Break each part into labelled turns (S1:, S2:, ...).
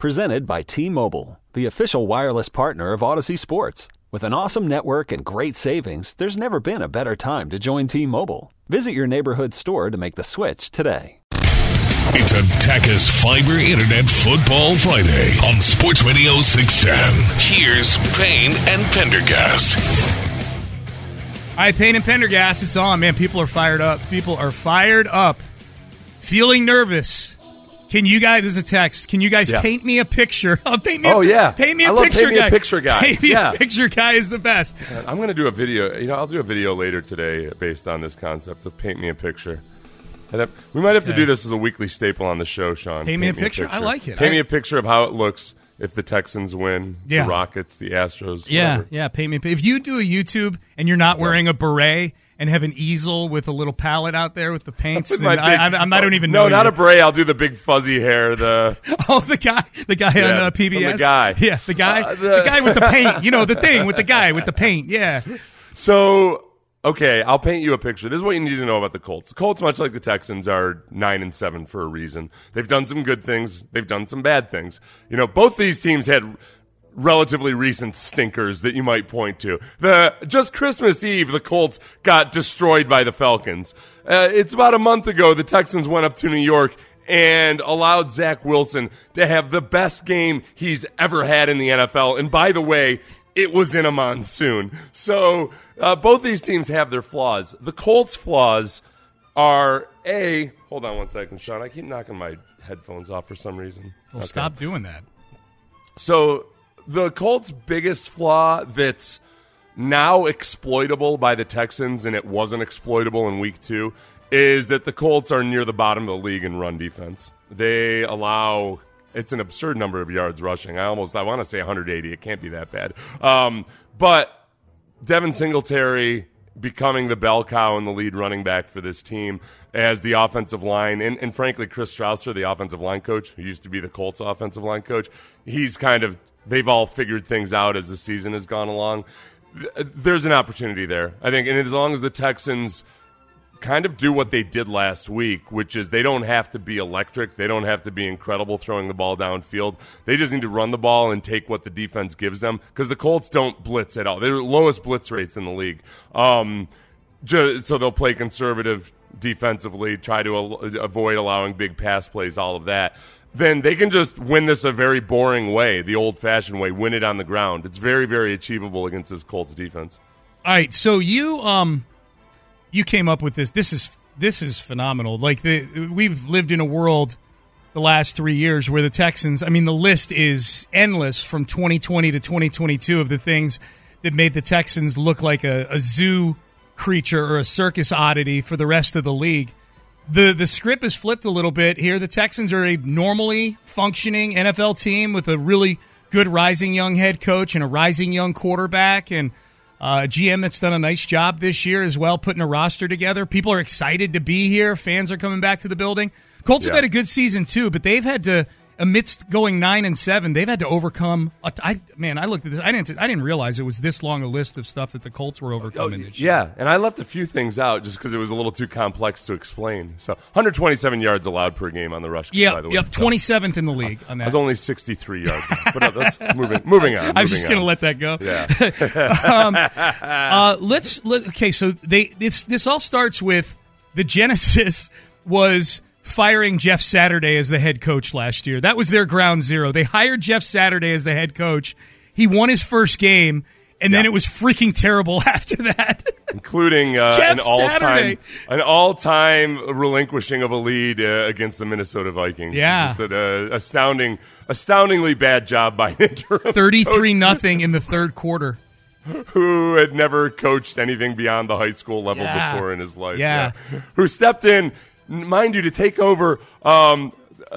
S1: Presented by T-Mobile, the official wireless partner of Audacy Sports. With an awesome network and great savings, there's never been a better time to join T-Mobile. Visit your neighborhood store to make the switch today.
S2: It's a Tachus Fiber Internet Football Friday on Sports Radio 610. Here's Payne and Pendergast.
S3: All right, Payne and Pendergast, it's on, man. People are fired up. People are fired up, feeling nervous. Can you guys? This is a text. Can you guys
S4: Yeah.
S3: paint me a picture? Oh, paint me.
S4: Oh,
S3: a,
S4: yeah.
S3: paint me a
S4: I love
S3: picture
S4: paint me a picture guy.
S3: Paint me
S4: Yeah.
S3: a picture guy is the best.
S4: I'm going to do a video. You know, I'll do a video later today based on this concept of paint me a picture. And that- we might have to do this as a weekly staple on the show, Sean.
S3: Paint me a picture? I like it.
S4: Paint
S3: I-
S4: me a picture of how it looks if the Texans win,
S3: Yeah.
S4: the Rockets, the Astros.
S3: Yeah,
S4: whatever.
S3: yeah. Paint me. If you do a YouTube and you're not wearing a beret and have an easel with a little palette out there with the paints,
S4: With
S3: then
S4: my
S3: I,
S4: big-
S3: I, I don't even
S4: No,
S3: know.
S4: not
S3: you.
S4: a bray. I'll do the big fuzzy hair. The
S3: Oh, the guy, the guy on
S4: Yeah,
S3: uh,
S4: from the guy.
S3: Yeah, the guy,
S4: Uh,
S3: the,
S4: the-
S3: guy with the paint. You know, the thing with the guy with the paint. Yeah.
S4: So, okay, I'll paint you a picture. This is what you need to know about the Colts. The Colts, much like the Texans, are nine and seven for a reason. They've done some good things. They've done some bad things. You know, both these teams had relatively recent stinkers that you might point to. The just Christmas Eve, the Colts got destroyed by the Falcons. Uh, it's about a month ago. The Texans went up to New York and allowed Zach Wilson to have the best game he's ever had in the NFL. And by the way, it was in a monsoon. So uh, both these teams have their flaws. The Colts' flaws are a. Hold on one second, Sean. I keep knocking my headphones off for some reason.
S3: Well,
S4: Okay.
S3: stop doing that.
S4: So the Colts' biggest flaw that's now exploitable by the Texans, and it wasn't exploitable in week two, is that the Colts are near the bottom of the league in run defense. They allow it's an absurd number of yards rushing. I almost I want to say 180. It can't be that bad. Um, but Devin Singletary becoming the bell cow and the lead running back for this team as the offensive line, and, and frankly, Chris Strausser, the offensive line coach, who used to be the Colts offensive line coach, he's kind of, they've all figured things out as the season has gone along. There's an opportunity there, I think, and as long as the Texans kind of do what they did last week, which is they don't have to be electric. They don't have to be incredible throwing the ball downfield. They just need to run the ball and take what the defense gives them because the Colts don't blitz at all. They're lowest blitz rates in the league. Um, ju- so they'll play conservative defensively, try to al- avoid allowing big pass plays, all of that. Then they can just win this a very boring way, the old fashioned way, win it on the ground. It's very, very achievable against this Colts defense.
S3: All right, so you um you came up with this. This is this is phenomenal. Like the we've lived in a world the last 3 years where the Texans, I mean the list is endless from 2020 to 2022 of the things that made the Texans look like a, a zoo creature or a circus oddity for the rest of the league. The the script is flipped a little bit here. The Texans are a normally functioning NFL team with a really good rising young head coach and a rising young quarterback and uh, GM that's done a nice job this year as well, putting a roster together. People are excited to be here. Fans are coming back to the building. Colts have had a good season too, but they've had to, amidst going nine and seven, they've had to overcome. A, I man, I looked at this. I didn't. I didn't realize it was this long a list of stuff that the Colts were overcoming.
S4: Oh, Yeah, and I left a few things out just because it was a little too complex to explain. So 127 yards allowed per game on the rush. Yeah,
S3: by
S4: the way.
S3: yep, twenty seventh in the league on
S4: I
S3: that.
S4: was only 63 yards. but uh, that's moving, moving on.
S3: I'm
S4: moving
S3: just gonna
S4: on.
S3: let that go.
S4: Yeah.
S3: Uh, let's let, okay. So they this this all starts with the genesis was firing Jeff Saturday as the head coach last year. That was their ground zero. They hired Jeff Saturday as the head coach. He won his first game, and then it was freaking terrible after that.
S4: including uh, an all-time an all-time relinquishing of a lead uh, against the Minnesota Vikings.
S3: Yeah.
S4: just an uh, astounding, astoundingly bad job by interim
S3: Thirty three nothing in the third quarter.
S4: who had never coached anything beyond the high school level
S3: Yeah.
S4: before in his life.
S3: Yeah.
S4: Who stepped in, mind you, to take over um,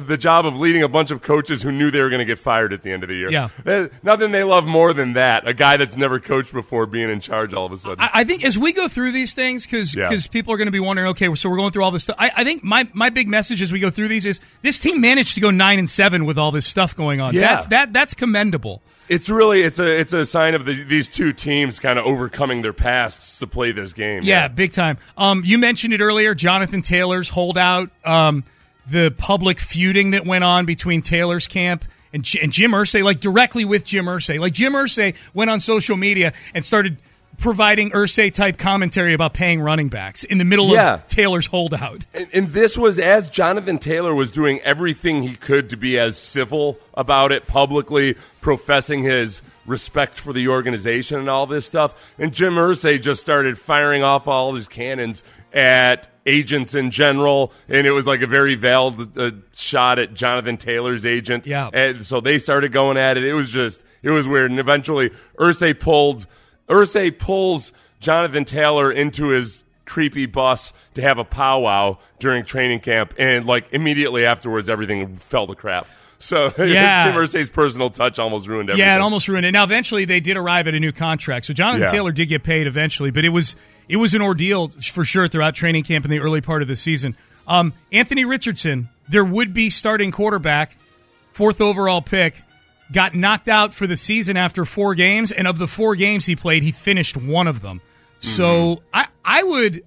S4: the job of leading a bunch of coaches who knew they were going to get fired at the end of the year.
S3: Yeah.
S4: Uh, nothing they love more than that. A guy that's never coached before being in charge all of a sudden.
S3: I, I think as we go through these things, because
S4: Yeah.
S3: people are going to be wondering, okay, so we're going through all this stuff. I, I think my, my big message as we go through these is this team managed to go nine and seven with all this stuff going on.
S4: Yeah.
S3: That's that that's commendable.
S4: it's really it's a it's a sign of the, these two teams kind of overcoming their pasts to play this game.
S3: Yeah, big time. Um, you mentioned it earlier, Jonathan Taylor's holdout, um, the public feuding that went on between Taylor's camp and, and Jim Irsay, like directly with Jim Irsay. Like Jim Irsay went on social media and started providing Irsay type commentary about paying running backs in the middle
S4: Yeah.
S3: of Taylor's holdout.
S4: And, and this was as Jonathan Taylor was doing everything he could to be as civil about it publicly, professing his respect for the organization and all this stuff. And Jim Irsay just started firing off all his cannons at agents in general, and it was like a very veiled uh, shot at Jonathan Taylor's agent.
S3: Yeah.
S4: and so they started going at it. It was just it was weird, and eventually Irsay pulled Irsay pulls Jonathan Taylor into his creepy bus to have a powwow during training camp, and like immediately afterwards, everything fell to crap. So
S3: Yeah.
S4: Jim Irsay's personal touch almost ruined everything.
S3: Yeah, it almost ruined it. Now, eventually, they did arrive at a new contract. So Jonathan
S4: Yeah.
S3: Taylor did get paid eventually, but it was it was an ordeal for sure throughout training camp in the early part of the season. Um, Anthony Richardson, their would be starting quarterback, fourth overall pick, got knocked out for the season after four games, and of the four games he played, he finished one of them. So I I would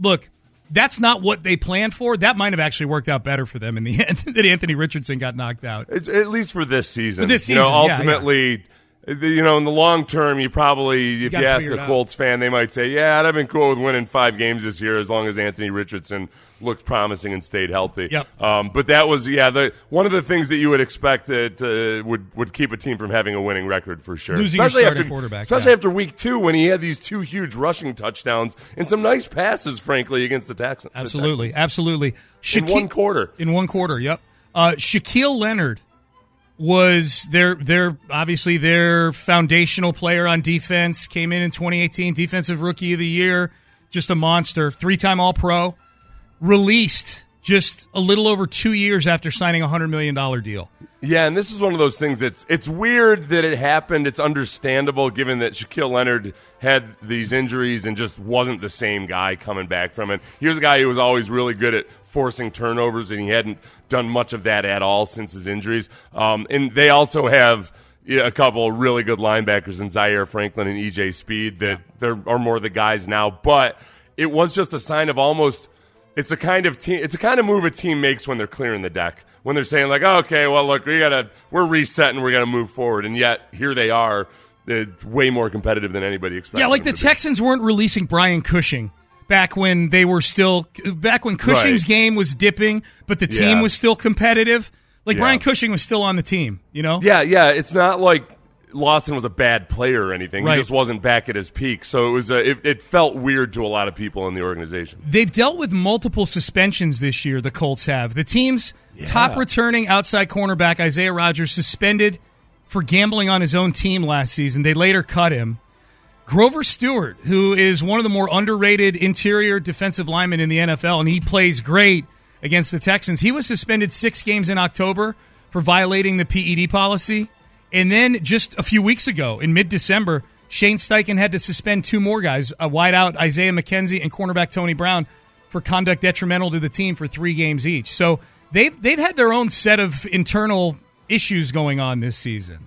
S3: look. That's not what they planned for. That might have actually worked out better for them in the end that Anthony Richardson got knocked out.
S4: It's, at least for this season.
S3: For this
S4: you know,
S3: season, yeah,
S4: ultimately, the- you know, in the long term, you probably, if
S3: got
S4: you ask a
S3: out.
S4: Colts fan, they might say, "Yeah, I'd have been cool with winning five games this year as long as Anthony Richardson looked promising and stayed healthy."
S3: Yep.
S4: Um, but that was, yeah, the one of the things that you would expect that uh, would would keep a team from having a winning record for sure.
S3: Losing
S4: especially after,
S3: quarterback,
S4: especially
S3: yeah.
S4: after week two when he had these two huge rushing touchdowns and some nice passes, frankly, against the Texans. the
S3: Absolutely,
S4: Texans.
S3: absolutely.
S4: In
S3: Shaqu-
S4: one quarter.
S3: In one quarter, yep. Uh, Shaquille Leonard was their their obviously their foundational player on defense. Came in in 2018, defensive rookie of the year, just a monster, three time All Pro. Released just a little over two years after signing a hundred million dollar deal.
S4: Yeah, and this is one of those things that's it's weird that it happened. It's understandable given that Shaquille Leonard had these injuries and just wasn't the same guy coming back from it. He was a guy who was always really good at forcing turnovers, and he hadn't done much of that at all since his injuries. Um, and they also have a couple of really good linebackers in Zaire Franklin and EJ Speed that there are more the guys now. But it was just a sign of almost it's a kind of team. It's a kind of move a team makes when they're clearing the deck. When they're saying like, okay, well, look, we gotta, we're resetting, we're gonna move forward, and yet here they are, way more competitive than anybody expected.
S3: Yeah, like the
S4: them to be.
S3: Texans weren't releasing Brian Cushing back when they were still back when Cushing's
S4: Right.
S3: game was dipping, but the team
S4: Yeah.
S3: was still competitive. Like
S4: Yeah.
S3: Brian Cushing was still on the team, you know?
S4: Yeah, yeah. It's not like Lawson was a bad player or anything.
S3: Right.
S4: He just wasn't back at his peak. So it was, uh, it, it felt weird to a lot of people in the organization.
S3: They've dealt with multiple suspensions this year, the Colts have. The team's top returning outside cornerback, Isaiah Rodgers, suspended for gambling on his own team last season. They later cut him. Grover Stewart, who is one of the more underrated interior defensive linemen in the NFL, and he plays great against the Texans. He was suspended six games in October for violating the PED policy. And then just a few weeks ago, in mid December, Shane Steichen had to suspend two more guys, a wideout Isaiah McKenzie and cornerback Tony Brown, for conduct detrimental to the team for three games each. So they've they've had their own set of internal issues going on this season.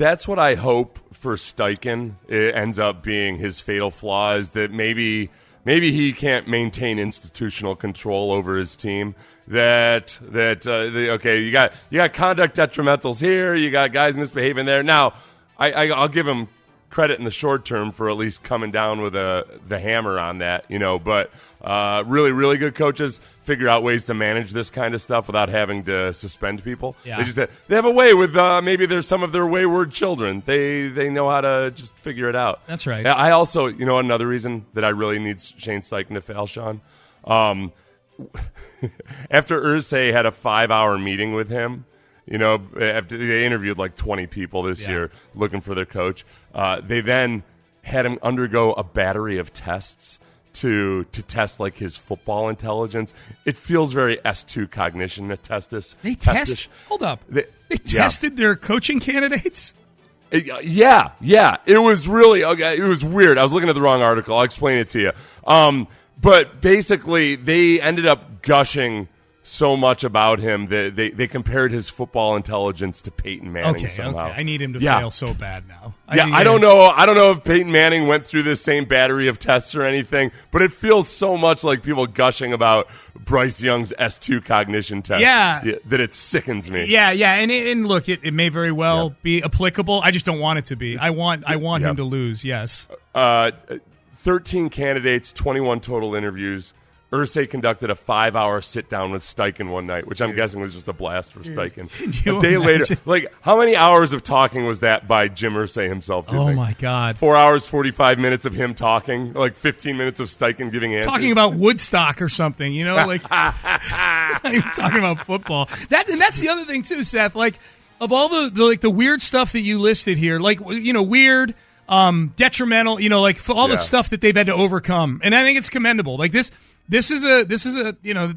S4: That's what I hope for Steichen. It ends up being his fatal flaw is that maybe maybe he can't maintain institutional control over his team. That that uh, the, okay, you got you got conduct detrimentals here. You got guys misbehaving there. Now, I, I I'll give him credit in the short term for at least coming down with a the hammer on that, you know. But uh, really, really good coaches figure out ways to manage this kind of stuff without having to suspend people.
S3: Yeah.
S4: They just they have a way with uh, maybe there's some of their wayward children. They they know how to just figure it out.
S3: That's right.
S4: I also, you know, another reason that I really need Shane Steichen to fail, Sean. Um, after Irsay had a five hour meeting with him, you know, after they interviewed like 20 people this
S3: Yeah.
S4: year looking for their coach. Uh, they then had him undergo a battery of tests to to test like his football intelligence. It feels very S two cognition to test this.
S3: They
S4: test.
S3: Hold up.
S4: They-
S3: They,
S4: yeah.
S3: tested their coaching candidates.
S4: Uh, Yeah, yeah. It was really okay. It was weird. I was looking at the wrong article. I'll explain it to you. Um, but basically, they ended up gushing so much about him that they, they compared his football intelligence to Peyton Manning
S3: Okay,
S4: somehow.
S3: okay. I need him to
S4: Yeah.
S3: fail so bad now.
S4: Yeah, I don't know. I don't know if Peyton Manning went through this same battery of tests or anything, but it feels so much like people gushing about Bryce Young's S two cognition test.
S3: Yeah.
S4: that it sickens me.
S3: Yeah, yeah, and and look, it, it may very well be applicable. I just don't want it to be. I want I want
S4: Yeah.
S3: him to lose. Yes.
S4: uh, 13 candidates, 21 total interviews. Irsay conducted a five hour sit down with Steichen one night, which I'm guessing was just a blast for Steichen. A day later, like, how many hours of talking was that by Jim Irsay himself?
S3: Oh
S4: think?
S3: my God.
S4: Four hours, 45 minutes of him talking, like 15 minutes of Steichen giving answers.
S3: Talking about Woodstock or something, you know, like talking about football. That and that's the other thing too, Seth. Like of all the, the like the weird stuff that you listed here, like you know, weird, um, detrimental, you know, like for all
S4: Yeah.
S3: the stuff that they've had to overcome, and I think it's commendable. Like this, this is a this is a you know.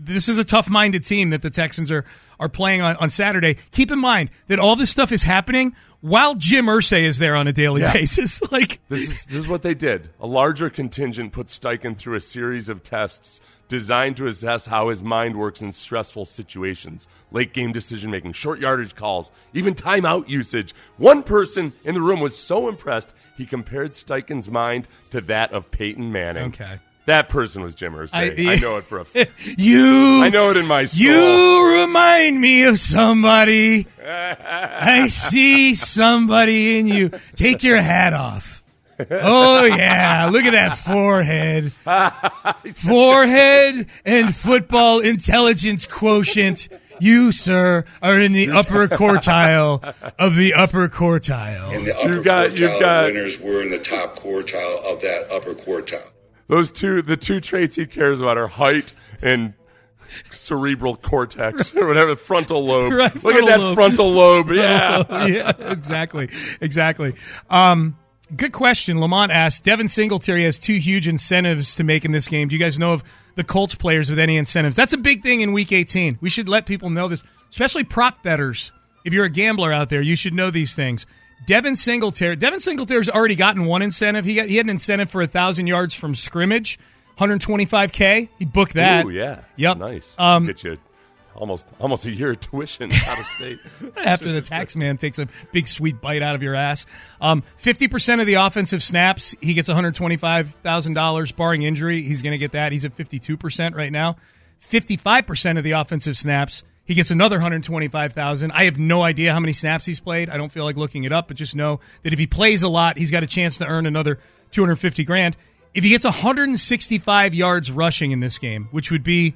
S3: This is a tough-minded team that the Texans are are playing on, on Saturday. Keep in mind that all this stuff is happening while Jim Irsay is there on a daily
S4: Yeah.
S3: basis. Like
S4: This is, this is what they did. A larger contingent put Steichen through a series of tests designed to assess how his mind works in stressful situations, late game decision making, short yardage calls, even timeout usage. One person in the room was so impressed he compared Steichen's mind to that of Peyton Manning.
S3: Okay.
S4: That person was Jim Irsay.
S3: I-
S4: I, know it for a f-
S3: you,
S4: I know it in my soul.
S3: You remind me of somebody. I see somebody in you. Take your hat off. Oh yeah, look at that forehead. Forehead and football intelligence quotient. You, sir, are in the upper quartile of the upper quartile.
S5: And the upper
S4: You've got-
S5: quartile
S4: you've got-
S5: winners were in the top quartile of that upper quartile.
S4: Those two, the two traits he cares about are height and cerebral cortex or whatever, frontal lobe.
S3: Right,
S4: Look
S3: frontal
S4: at that
S3: lobe.
S4: frontal lobe. Yeah.
S3: yeah, exactly, exactly. Um, good question. Lamont asked. Devin Singletary has two huge incentives to make in this game. Do you guys know of the Colts players with any incentives? That's a big thing in Week 18. We should let people know this, especially prop betters. If you're a gambler out there, you should know these things. Devin Singletary. Devin Singletary's already gotten one incentive. He got he had an incentive for a thousand yards from scrimmage, 125k. He booked that.
S4: Ooh, yeah.
S3: Yep.
S4: Nice.
S3: Um,
S4: Get you almost almost a year of tuition out of state.
S3: after the tax man takes a big sweet bite out of your ass. Um, 50% of the offensive snaps, he gets $125,000 barring injury. He's going to get that. He's at 52% right now. 55% of the offensive snaps, he gets another 125,000. I have no idea how many snaps he's played. I don't feel like looking it up, but just know that if he plays a lot, he's got a chance to earn another 250 grand. If he gets 165 yards rushing in this game, which would be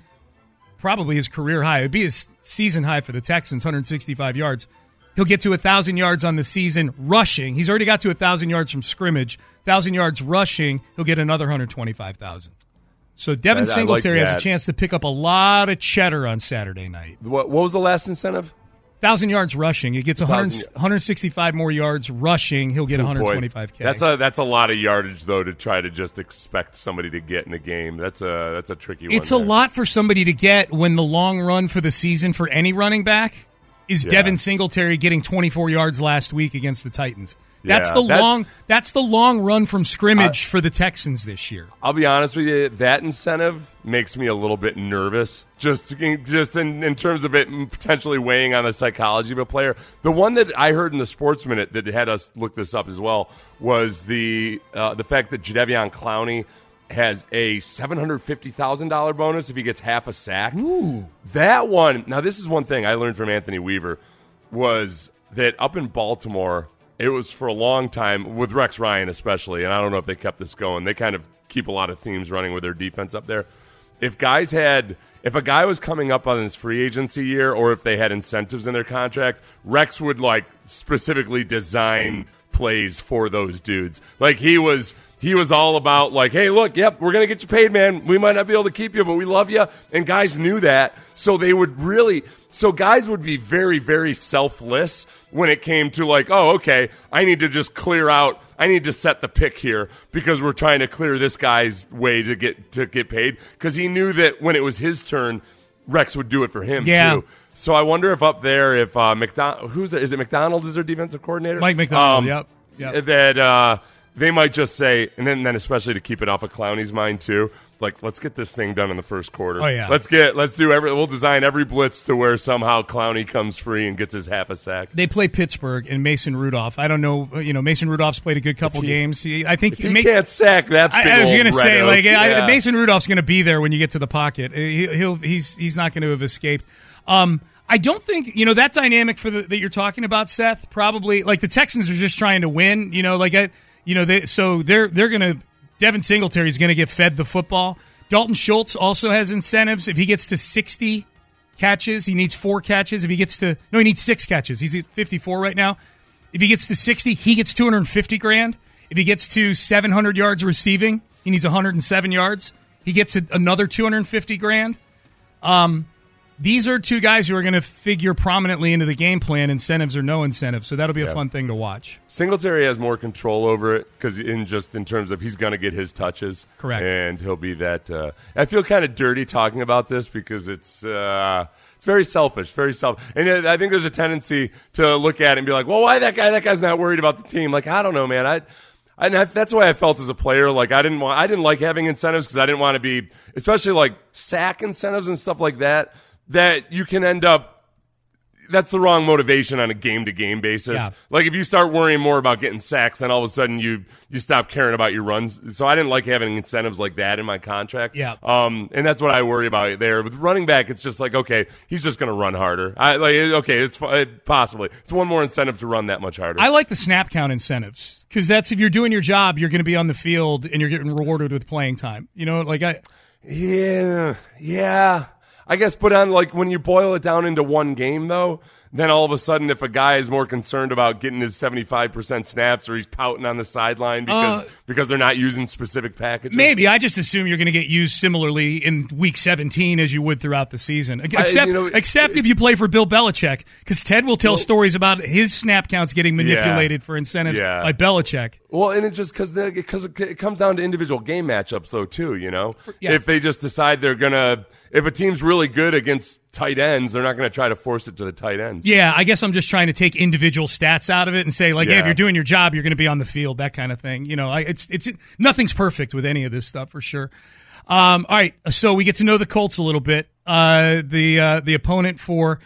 S3: probably his career high. It'd be his season high for the Texans, 165 yards. He'll get to 1,000 yards on the season rushing. He's already got to 1,000 yards from scrimmage. 1,000 yards rushing, he'll get another 125,000. So Devin
S4: I- I like
S3: Singletary has a chance to pick up a lot of cheddar on Saturday night.
S4: What, what was the last incentive?
S3: 1,000 yards rushing. He gets 100, 165 more yards rushing. He'll get 125K.
S4: That's a that's a lot of yardage though to try to just expect somebody to get in a game. That's a that's a tricky one.
S3: It's a lot for somebody to get when the long run for the season for any running back is
S4: Yeah.
S3: Devin Singletary getting 24 yards last week against the Titans. That's
S4: Yeah,
S3: the
S4: that-
S3: long that's the long run from scrimmage for the Texans this year.
S4: I'll be honest with you. That incentive makes me a little bit nervous, just just in, in terms of it potentially weighing on the psychology of a player. The one that I heard in the Sports Minute that had us look this up as well was the uh, the fact that Jadeveon Clowney has a seven hundred fifty thousand dollar bonus if he gets half a sack.
S3: Ooh.
S4: That one. Now, this is one thing I learned from Anthony Weaver was that up in Baltimore, it was for a long time with Rex Ryan especially, and I don't know if they kept this going. They kind of keep a lot of themes running with their defense up there. If guys had, if a guy was coming up on his free agency year, or if they had incentives in their contract, Rex would like specifically design plays for those dudes. Like he was he was all about like, hey, look, yep, we're gonna get you paid, man. We might not be able to keep you, but we love you. And guys knew that, so they would really, so guys would be very, very selfless when it came to like, oh, okay, I need to just clear out. I need to set the pick here because we're trying to clear this guy's way to get to get paid because he knew that when it was his turn, Rex would do it for him
S3: Yeah.
S4: too. So I wonder if up there, if uh, Macdonald, who's there? Is it Macdonald? Is their defensive coordinator?
S3: Mike Macdonald, yep, yep.
S4: That uh, they might just say, and then, then especially to keep it off of Clowney's mind too. Like, let's get this thing done in the first quarter.
S3: Oh, yeah.
S4: Let's get, let's do every, we'll design every blitz to where somehow Clowney comes free and gets his half a sack.
S3: They play Pittsburgh and Mason Rudolph. I don't know, you know, Mason Rudolph's played a good couple
S4: he-
S3: games. He, I think
S4: If he
S3: Ma-
S4: can't sack, that's
S3: I, I was going to say, like, I, Mason Rudolph's going to be there when you get to the pocket. He, he'll he's he's not going to have escaped. Um, I don't think you know that dynamic for the, that you're talking about, Seth. Probably like the Texans are just trying to win. You know, like I, you know, they so they're they're to Devin Singletary is to get fed the football. Dalton Schultz also has incentives. If he gets to 60 catches, he needs four catches. If he gets to no, he needs six catches. He's at 54 right now. If he gets to 60, he gets 250 grand. If he gets to 700 yards receiving, he needs 107 yards. He gets another 250 grand. Um, these are two guys who are going to figure prominently into the game plan, incentives or no incentives. So that'll be a fun thing to watch.
S4: Singletary has more control over it because in just in terms of he's going to get his touches,
S3: Correct.
S4: and he'll be that. Uh, I feel kind of dirty talking about this because it's uh, it's very selfish, very self. And I think there's a tendency to look at it and be like, "Well, why that guy? That guy's not worried about the team." Like I don't know, man. I. And that's why I felt as a player. Like I didn't want, I didn't like having incentives because I didn't want to be, especially like sack incentives and stuff like that. That you can end up that's the wrong motivation on a game to game basis.
S3: Yeah.
S4: Like if you start worrying more about getting sacks, then all of a sudden you you stop caring about your runs. So I didn't like having incentives like that in my contract.
S3: Yeah.
S4: Um, and that's what I worry about there. With running back, it's just like okay, he's just going to run harder. I like okay, it's fi- possibly it's one more incentive to run that much harder.
S3: I like the snap count incentives because that's if you're doing your job, you're going to be on the field and you're getting rewarded with playing time. You know, like I,
S4: Yeah, yeah. I guess, but on like when you boil it down into one game, though, then all of a sudden, if a guy is more concerned about getting his seventy-five percent snaps, or he's pouting on the sideline because
S3: Uh,
S4: because they're not using specific packages,
S3: maybe I just assume you're going to get used similarly in week 17 as you would throughout the season. Except,
S4: you know,
S3: except if you play for Bill Belichick, because Ted will tell stories about his snap counts getting manipulated for incentives
S4: Yeah.
S3: by Belichick.
S4: Well, and it just because because it comes down to individual game matchups, though, too. You know,
S3: yeah.
S4: if they just decide they're gonna, if a team's really good against tight ends, they're not gonna try to force it to the tight ends.
S3: Yeah, I guess I'm just trying to take individual stats out of it and say, like, hey, if you're doing your job, you're going to be on the field, that kind of thing. You know, I, it's it's nothing's perfect with any of this stuff for sure. Um, all right, so we get to know the Colts a little bit. Uh, the uh, the opponent for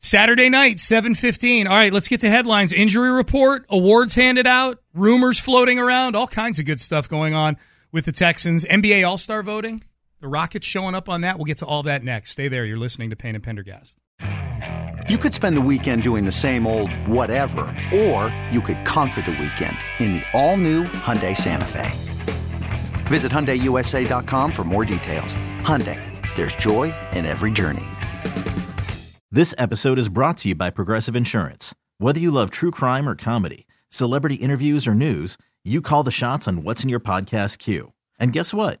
S3: Saturday night, seven fifteen. All right, let's get to headlines. Injury report, awards handed out, rumors floating around, all kinds of good stuff going on with the Texans. NBA All Star voting, the Rockets showing up on that. We'll get to all that next. Stay there. You're listening to Payne and Pendergast.
S6: You could spend the weekend doing the same old whatever, or you could conquer the weekend in the all-new Hyundai Santa Fe. Visit HyundaiUSA.com for more details. Hyundai, there's joy in every journey.
S7: This episode is brought to you by Progressive Insurance. Whether you love true crime or comedy, celebrity interviews or news, you call the shots on what's in your podcast queue. And guess what?